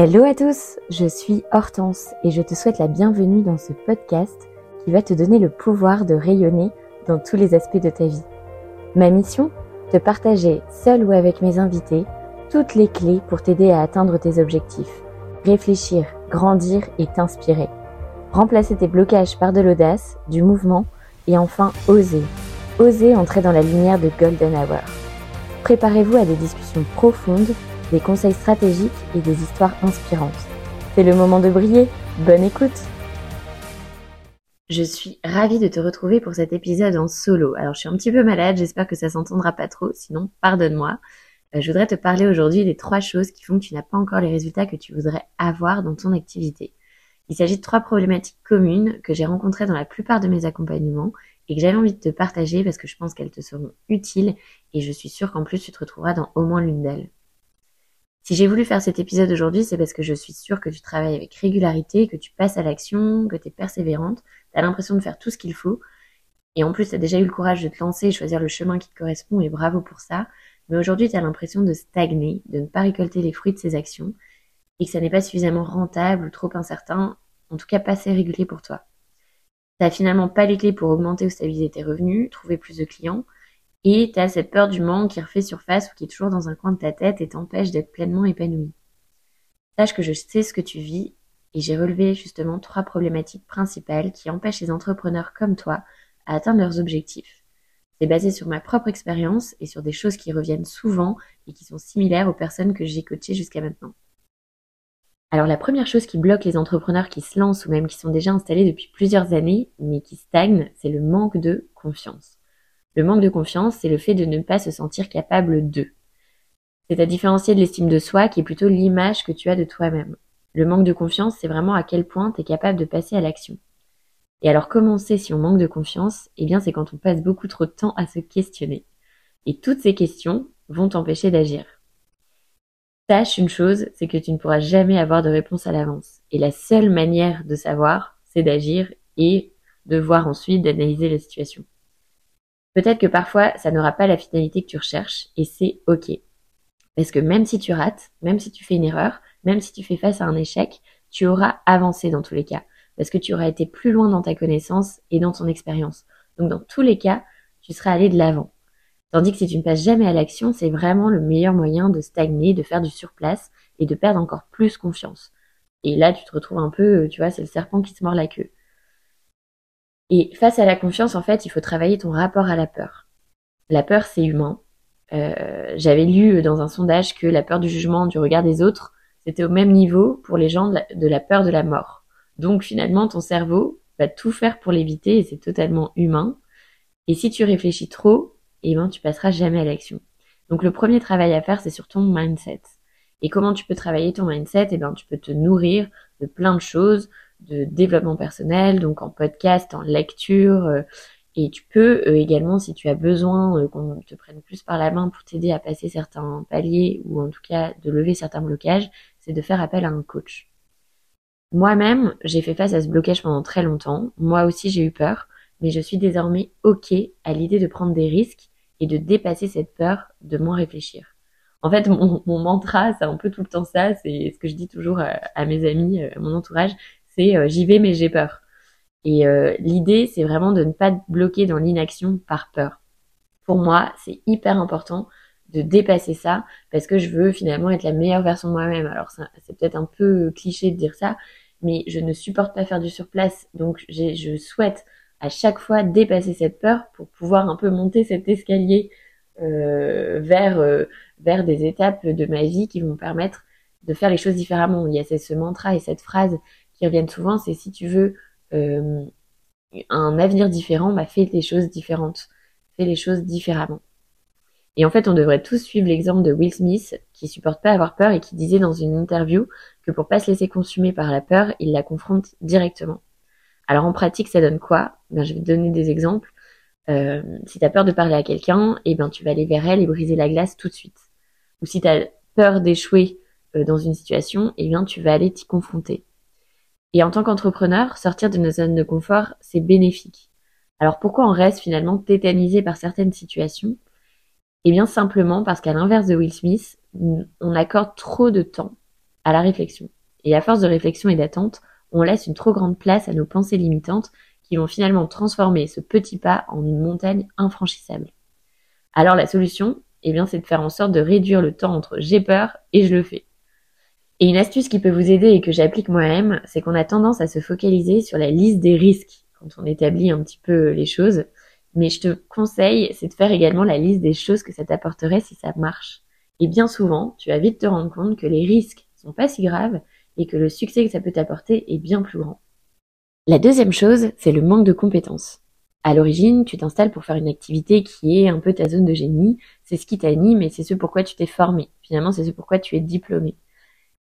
Hello à tous, je suis Hortense et je te souhaite la bienvenue dans ce podcast qui va te donner le pouvoir de rayonner dans tous les aspects de ta vie. Ma mission Te partager, seul ou avec mes invités, toutes les clés pour t'aider à atteindre tes objectifs, réfléchir, grandir et t'inspirer. Remplacer tes blocages par de l'audace, du mouvement et enfin oser. Oser entrer dans la lumière de Golden Hour. Préparez-vous à des discussions profondes des conseils stratégiques et des histoires inspirantes. C'est le moment de briller. Bonne écoute Je suis ravie de te retrouver pour cet épisode en solo. Alors je suis un petit peu malade, j'espère que ça s'entendra pas trop, sinon pardonne-moi. Euh, je voudrais te parler aujourd'hui des trois choses qui font que tu n'as pas encore les résultats que tu voudrais avoir dans ton activité. Il s'agit de trois problématiques communes que j'ai rencontrées dans la plupart de mes accompagnements et que j'avais envie de te partager parce que je pense qu'elles te seront utiles et je suis sûre qu'en plus tu te retrouveras dans au moins l'une d'elles. Si j'ai voulu faire cet épisode aujourd'hui, c'est parce que je suis sûre que tu travailles avec régularité, que tu passes à l'action, que tu es persévérante, tu as l'impression de faire tout ce qu'il faut. Et en plus, tu as déjà eu le courage de te lancer et choisir le chemin qui te correspond, et bravo pour ça. Mais aujourd'hui, tu as l'impression de stagner, de ne pas récolter les fruits de ces actions, et que ça n'est pas suffisamment rentable ou trop incertain, en tout cas pas assez régulier pour toi. Tu finalement pas les clés pour augmenter ou stabiliser tes revenus, trouver plus de clients, et tu as cette peur du manque qui refait surface ou qui est toujours dans un coin de ta tête et t'empêche d'être pleinement épanoui. Sache que je sais ce que tu vis et j'ai relevé justement trois problématiques principales qui empêchent les entrepreneurs comme toi à atteindre leurs objectifs. C'est basé sur ma propre expérience et sur des choses qui reviennent souvent et qui sont similaires aux personnes que j'ai coachées jusqu'à maintenant. Alors la première chose qui bloque les entrepreneurs qui se lancent ou même qui sont déjà installés depuis plusieurs années mais qui stagnent, c'est le manque de confiance. Le manque de confiance, c'est le fait de ne pas se sentir capable de. C'est à différencier de l'estime de soi qui est plutôt l'image que tu as de toi-même. Le manque de confiance, c'est vraiment à quel point tu es capable de passer à l'action. Et alors comment on si on manque de confiance? Eh bien c'est quand on passe beaucoup trop de temps à se questionner. Et toutes ces questions vont t'empêcher d'agir. Sache une chose, c'est que tu ne pourras jamais avoir de réponse à l'avance. Et la seule manière de savoir, c'est d'agir et de voir ensuite, d'analyser la situation. Peut-être que parfois, ça n'aura pas la finalité que tu recherches et c'est ok. Parce que même si tu rates, même si tu fais une erreur, même si tu fais face à un échec, tu auras avancé dans tous les cas. Parce que tu auras été plus loin dans ta connaissance et dans ton expérience. Donc dans tous les cas, tu seras allé de l'avant. Tandis que si tu ne passes jamais à l'action, c'est vraiment le meilleur moyen de stagner, de faire du surplace et de perdre encore plus confiance. Et là, tu te retrouves un peu, tu vois, c'est le serpent qui se mord la queue. Et face à la confiance, en fait, il faut travailler ton rapport à la peur. La peur, c'est humain. Euh, J'avais lu dans un sondage que la peur du jugement, du regard des autres, c'était au même niveau pour les gens de la, peur de la mort. Donc finalement, ton cerveau va tout faire pour l'éviter et c'est totalement humain. Et si tu réfléchis trop, eh ben, tu passeras jamais à l'action. Donc le premier travail à faire, c'est sur ton mindset. Et comment tu peux travailler ton mindset? Eh ben, tu peux te nourrir de plein de choses, de développement personnel, donc en podcast, en lecture. Euh, et tu peux euh, également, si tu as besoin euh, qu'on te prenne plus par la main pour t'aider à passer certains paliers ou en tout cas de lever certains blocages, c'est de faire appel à un coach. Moi-même, j'ai fait face à ce blocage pendant très longtemps. Moi aussi, j'ai eu peur, mais je suis désormais OK à l'idée de prendre des risques et de dépasser cette peur de moins réfléchir. En fait, mon, mantra, c'est un peu tout le temps ça, c'est ce que je dis toujours à mes amis, à mon entourage, euh, j'y vais mais j'ai peur. Et euh, l'idée, c'est vraiment de ne pas bloquer dans l'inaction par peur. Pour moi, c'est hyper important de dépasser ça parce que je veux finalement être la meilleure version de moi-même. Alors c'est peut-être un peu cliché de dire ça, mais je ne supporte pas faire du surplace, donc je souhaite à chaque fois dépasser cette peur pour pouvoir un peu monter cet escalier euh, vers vers des étapes de ma vie qui vont me permettre de faire les choses différemment. Il y a ce mantra et cette phrase qui reviennent souvent, c'est si tu veux euh, un avenir différent, bah fais les choses différentes, fais les choses différemment. Et en fait, on devrait tous suivre l'exemple de Will Smith, qui supporte pas avoir peur et qui disait dans une interview que pour pas se laisser consumer par la peur, il la confronte directement. Alors en pratique, ça donne quoi? Ben, Je vais te donner des exemples. Euh, si tu as peur de parler à quelqu'un, eh ben tu vas aller vers elle et briser la glace tout de suite. Ou si tu as peur d'échouer euh, dans une situation, eh bien tu vas aller t'y confronter. Et en tant qu'entrepreneur, sortir de nos zones de confort, c'est bénéfique. Alors pourquoi on reste finalement tétanisé par certaines situations? Eh bien simplement parce qu'à l'inverse de Will Smith, on accorde trop de temps à la réflexion. Et à force de réflexion et d'attente, on laisse une trop grande place à nos pensées limitantes qui vont finalement transformer ce petit pas en une montagne infranchissable. Alors la solution, eh bien, c'est de faire en sorte de réduire le temps entre j'ai peur et je le fais. Et une astuce qui peut vous aider et que j'applique moi-même, c'est qu'on a tendance à se focaliser sur la liste des risques quand on établit un petit peu les choses. Mais je te conseille, c'est de faire également la liste des choses que ça t'apporterait si ça marche. Et bien souvent, tu vas vite te rendre compte que les risques sont pas si graves et que le succès que ça peut t'apporter est bien plus grand. La deuxième chose, c'est le manque de compétences. À l'origine, tu t'installes pour faire une activité qui est un peu ta zone de génie, c'est ce qui t'anime et c'est ce pourquoi tu t'es formé. Finalement, c'est ce pourquoi tu es diplômé.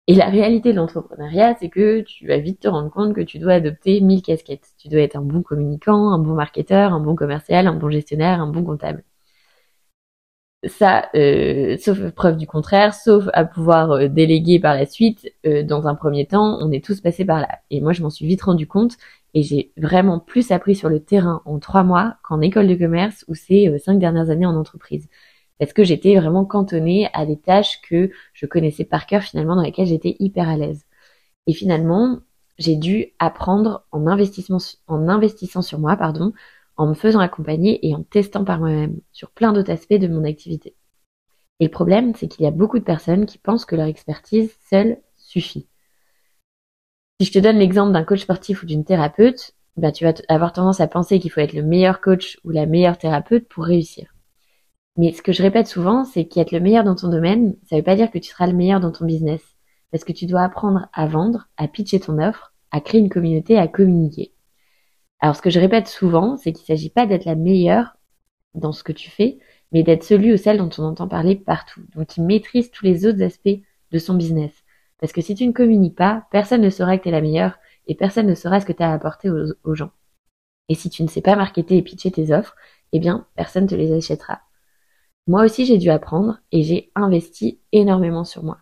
Et la réalité de l'entrepreneuriat, c'est que tu vas vite te rendre compte que tu dois adopter mille casquettes. Tu dois être un bon communicant, un bon marketeur, un bon commercial, un bon gestionnaire, un bon comptable. Ça, euh, sauf preuve du contraire, sauf à pouvoir euh, déléguer par la suite, euh, dans un premier temps, on est tous passés par là. Et moi, je m'en suis vite rendu compte et j'ai vraiment plus appris sur le terrain en trois mois qu'en école de commerce ou ces cinq dernières années en entreprise parce que j'étais vraiment cantonnée à des tâches que je connaissais par cœur finalement dans lesquelles j'étais hyper à l'aise. Et finalement, j'ai dû apprendre en, investissant sur moi, pardon, en me faisant accompagner et en testant par moi-même sur plein d'autres aspects de mon activité. Et le problème, c'est qu'il y a beaucoup de personnes qui pensent que leur expertise seule suffit. Si je te donne l'exemple d'un coach sportif ou d'une thérapeute, bah, tu vas avoir tendance à penser qu'il faut être le meilleur coach ou la meilleure thérapeute pour réussir. Mais ce que je répète souvent, c'est qu'être le meilleur dans ton domaine, ça veut pas dire que tu seras le meilleur dans ton business. Parce que tu dois apprendre à vendre, à pitcher ton offre, à créer une communauté, à communiquer. Alors ce que je répète souvent, c'est qu'il s'agit pas d'être la meilleure dans ce que tu fais, mais d'être celui ou celle dont on entend parler partout. Donc qui maîtrise tous les autres aspects de son business. Parce que si tu ne communiques pas, personne ne saura que tu es la meilleure et personne ne saura ce que tu as à apporter aux, aux gens. Et si tu ne sais pas marketer et pitcher tes offres, eh bien, personne ne te les achètera. Moi aussi, j'ai dû apprendre et j'ai investi énormément sur moi.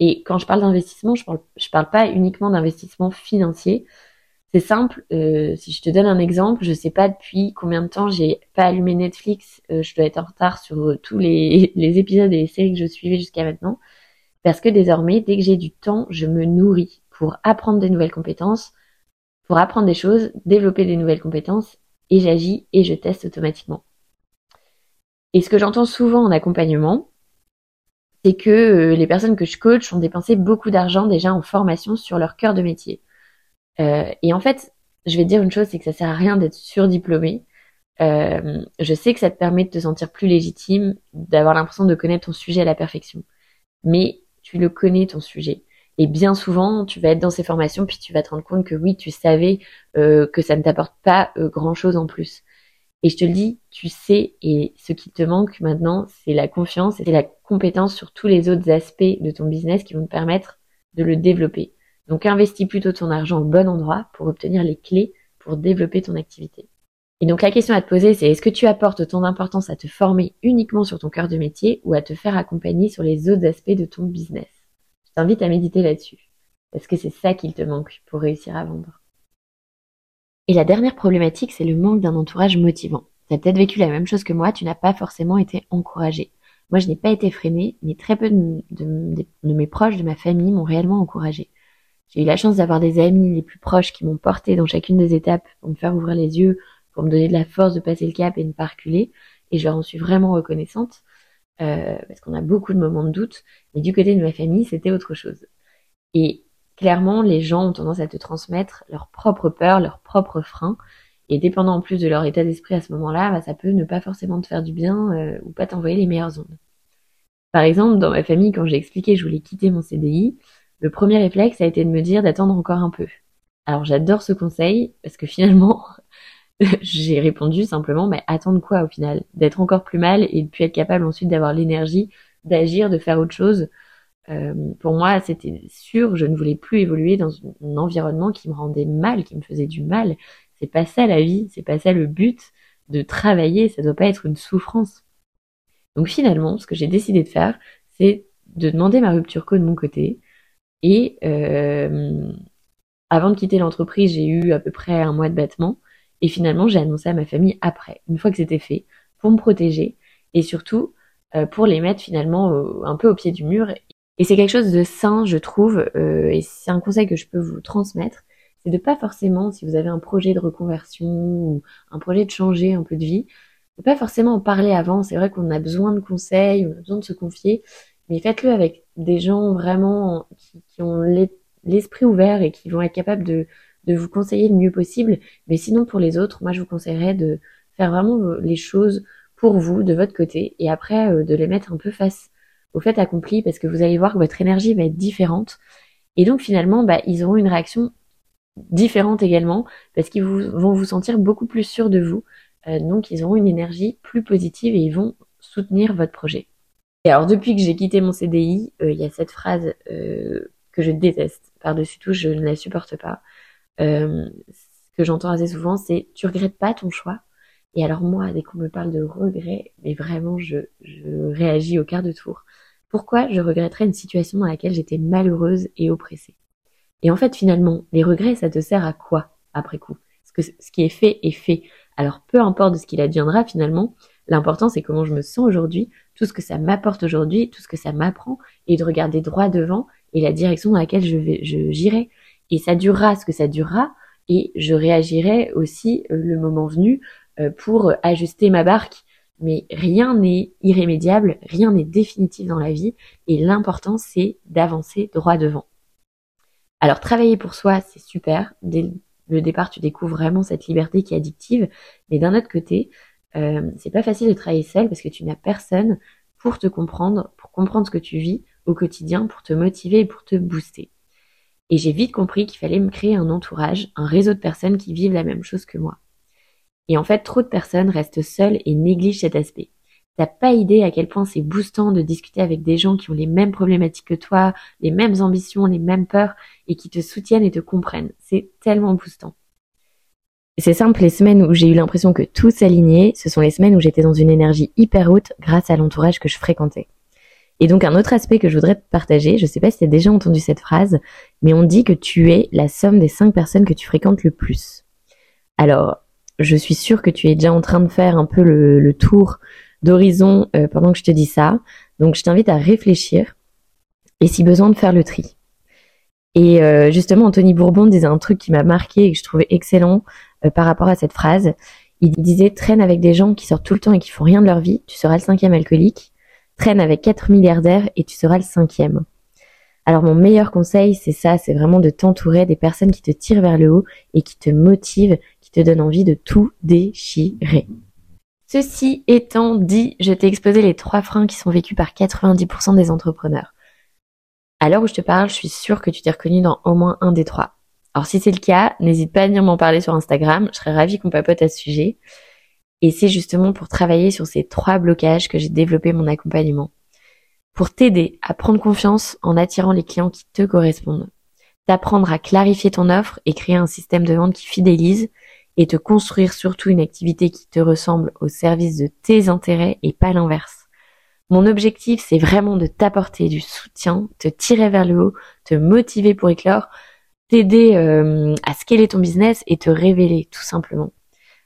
Et quand je parle d'investissement, je parle, je parle pas uniquement d'investissement financier. C'est simple. Euh, si je te donne un exemple, je sais pas depuis combien de temps j'ai pas allumé Netflix. Euh, je dois être en retard sur euh, tous les, les épisodes et les séries que je suivais jusqu'à maintenant. Parce que désormais, dès que j'ai du temps, je me nourris pour apprendre des nouvelles compétences, pour apprendre des choses, développer des nouvelles compétences, et j'agis et je teste automatiquement. Et ce que j'entends souvent en accompagnement, c'est que euh, les personnes que je coach ont dépensé beaucoup d'argent déjà en formation sur leur cœur de métier. Euh, et en fait, je vais te dire une chose, c'est que ça sert à rien d'être surdiplômé. Euh, je sais que ça te permet de te sentir plus légitime, d'avoir l'impression de connaître ton sujet à la perfection. Mais tu le connais ton sujet. Et bien souvent, tu vas être dans ces formations, puis tu vas te rendre compte que oui, tu savais que ça ne t'apporte pas grand-chose en plus. Et je te le dis, tu sais, et ce qui te manque maintenant, c'est la confiance et c'est la compétence sur tous les autres aspects de ton business qui vont te permettre de le développer. Donc investis plutôt ton argent au bon endroit pour obtenir les clés pour développer ton activité. Et donc la question à te poser, c'est est-ce que tu apportes autant d'importance à te former uniquement sur ton cœur de métier ou à te faire accompagner sur les autres aspects de ton business? Je t'invite à méditer là-dessus. Parce que c'est ça qu'il te manque pour réussir à vendre. Et la dernière problématique, c'est le manque d'un entourage motivant. Tu as peut-être vécu la même chose que moi, tu n'as pas forcément été encouragé. Moi, je n'ai pas été freinée, mais très peu de, mes proches, de ma famille, m'ont réellement encouragé. J'ai eu la chance d'avoir des amis les plus proches qui m'ont porté dans chacune des étapes pour me faire ouvrir les yeux, pour me donner de la force de passer le cap et de ne pas reculer. Et je leur en suis vraiment reconnaissante, euh, parce qu'on a beaucoup de moments de doute. Mais du côté de ma famille, c'était autre chose. Et clairement, les gens ont tendance à te transmettre leurs propres peurs, leurs propres freins. Et dépendant en plus de leur état d'esprit à ce moment-là, bah, ça peut ne pas forcément te faire du bien euh, ou pas t'envoyer les meilleures ondes. Par exemple, dans ma famille, quand j'ai expliqué que je voulais quitter mon CDI, le premier réflexe a été de me dire d'attendre encore un peu. Alors j'adore ce conseil parce que finalement, j'ai répondu simplement, mais attendre quoi au final? D'être encore plus mal et de puis être capable ensuite d'avoir l'énergie d'agir, de faire autre chose euh, pour moi, c'était sûr, je ne voulais plus évoluer dans un environnement qui me rendait mal, qui me faisait du mal. C'est pas ça la vie, c'est pas ça le but de travailler, ça doit pas être une souffrance. Donc finalement, ce que j'ai décidé de faire, c'est de demander ma rupture co de mon côté. Et euh, avant de quitter l'entreprise, j'ai eu à peu près un mois de battement. Et finalement, j'ai annoncé à ma famille après, une fois que c'était fait, pour me protéger et surtout euh, pour les mettre finalement un peu au pied du mur Et c'est quelque chose de sain, je trouve, euh, et c'est un conseil que je peux vous transmettre, c'est de pas forcément, si vous avez un projet de reconversion ou un projet de changer un peu de vie, de pas forcément en parler avant. C'est vrai qu'on a besoin de conseils, on a besoin de se confier, mais faites-le avec des gens vraiment qui, ont l'esprit ouvert et qui vont être capables de, de vous conseiller le mieux possible. Mais sinon, pour les autres, moi, je vous conseillerais de faire vraiment les choses pour vous, de votre côté, et après, euh, de les mettre un peu face au fait accompli, parce que vous allez voir que votre énergie va être différente. Et donc, finalement, bah, ils auront une réaction différente également, parce qu'ils vont vous sentir beaucoup plus sûr de vous. Euh, donc, ils auront une énergie plus positive et ils vont soutenir votre projet. Et alors, depuis que j'ai quitté mon CDI, euh, il y a cette phrase que je déteste. Par-dessus tout, je ne la supporte pas. Euh, ce que j'entends assez souvent, c'est tu regrettes pas ton choix? Et alors moi, dès qu'on me parle de regret, mais vraiment, je, je réagis au quart de tour. Pourquoi je regretterais une situation dans laquelle j'étais malheureuse et oppressée? Et en fait, finalement, les regrets, ça te sert à quoi après coup? Que ce qui est fait est fait. Alors peu importe de ce qu'il adviendra finalement, l'important c'est comment je me sens aujourd'hui, tout ce que ça m'apporte aujourd'hui, tout ce que ça m'apprend, et de regarder droit devant et la direction dans laquelle je vais, j'irai. Et ça durera ce que ça durera, et je réagirai aussi euh, le moment venu pour ajuster ma barque. Mais rien n'est irrémédiable, rien n'est définitif dans la vie, et l'important c'est d'avancer droit devant. Alors travailler pour soi, c'est super. Dès le départ, tu découvres vraiment cette liberté qui est addictive, mais d'un autre côté, euh, c'est pas facile de travailler seul parce que tu n'as personne pour te comprendre, pour comprendre ce que tu vis au quotidien, pour te motiver et pour te booster. Et j'ai vite compris qu'il fallait me créer un entourage, un réseau de personnes qui vivent la même chose que moi. Et en fait, trop de personnes restent seules et négligent cet aspect. T'as pas idée à quel point c'est boostant de discuter avec des gens qui ont les mêmes problématiques que toi, les mêmes ambitions, les mêmes peurs, et qui te soutiennent et te comprennent. C'est tellement boostant. C'est simple, les semaines où j'ai eu l'impression que tout s'alignait, ce sont les semaines où j'étais dans une énergie hyper haute grâce à l'entourage que je fréquentais. Et donc un autre aspect que je voudrais partager, je sais pas si tu as déjà entendu cette phrase, mais on dit que tu es la somme des cinq personnes que tu fréquentes le plus. Alors, je suis sûre que tu es déjà en train de faire un peu le, tour d'horizon euh, pendant que je te dis ça. Donc je t'invite à réfléchir et si besoin de faire le tri. Et euh, justement, Anthony Bourbon disait un truc qui m'a marqué et que je trouvais excellent euh, par rapport à cette phrase. Il disait traîne avec des gens qui sortent tout le temps et qui font rien de leur vie, tu seras le cinquième alcoolique traîne avec quatre milliardaires et tu seras le cinquième. Alors mon meilleur conseil, c'est ça, c'est vraiment de t'entourer des personnes qui te tirent vers le haut et qui te motivent, te donnent envie de tout déchirer. Ceci étant dit, je t'ai exposé les trois freins qui sont vécus par 90% des entrepreneurs. À l'heure où je te parle, je suis sûre que tu t'es reconnu dans au moins un des trois. Alors si c'est le cas, n'hésite pas à venir m'en parler sur Instagram, je serais ravie qu'on papote à ce sujet. Et c'est justement pour travailler sur ces trois blocages que j'ai développé mon accompagnement. Pour t'aider à prendre confiance en attirant les clients qui te correspondent. T'apprendre à clarifier ton offre et créer un système de vente qui fidélise et te construire surtout une activité qui te ressemble au service de tes intérêts et pas l'inverse. Mon objectif, c'est vraiment de t'apporter du soutien, te tirer vers le haut, te motiver pour éclore, t'aider euh, à scaler ton business et te révéler tout simplement.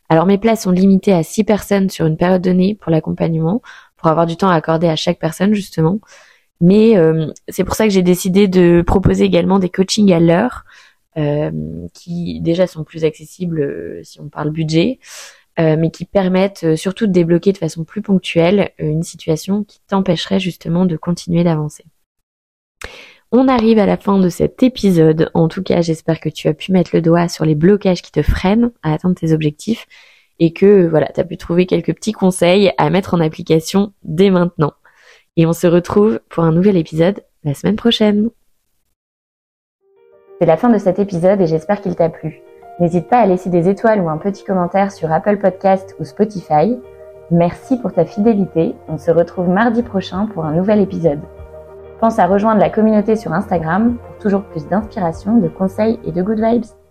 Alors mes places sont limitées à 6 personnes sur une période donnée pour l'accompagnement, pour avoir du temps à accorder à chaque personne justement. Mais euh, c'est pour ça que j'ai décidé de proposer également des coachings à l'heure, qui déjà sont plus accessibles euh, si on parle budget, mais qui permettent surtout de débloquer de façon plus ponctuelle une situation qui t'empêcherait justement de continuer d'avancer. On arrive à la fin de cet épisode. En tout cas, j'espère que tu as pu mettre le doigt sur les blocages qui te freinent à atteindre tes objectifs et que voilà, tu as pu trouver quelques petits conseils à mettre en application dès maintenant. Et on se retrouve pour un nouvel épisode la semaine prochaine. C'est la fin de cet épisode et j'espère qu'il t'a plu. N'hésite pas à laisser des étoiles ou un petit commentaire sur Apple Podcast ou Spotify. Merci pour ta fidélité. On se retrouve mardi prochain pour un nouvel épisode. Pense à rejoindre la communauté sur Instagram pour toujours plus d'inspiration, de conseils et de good vibes.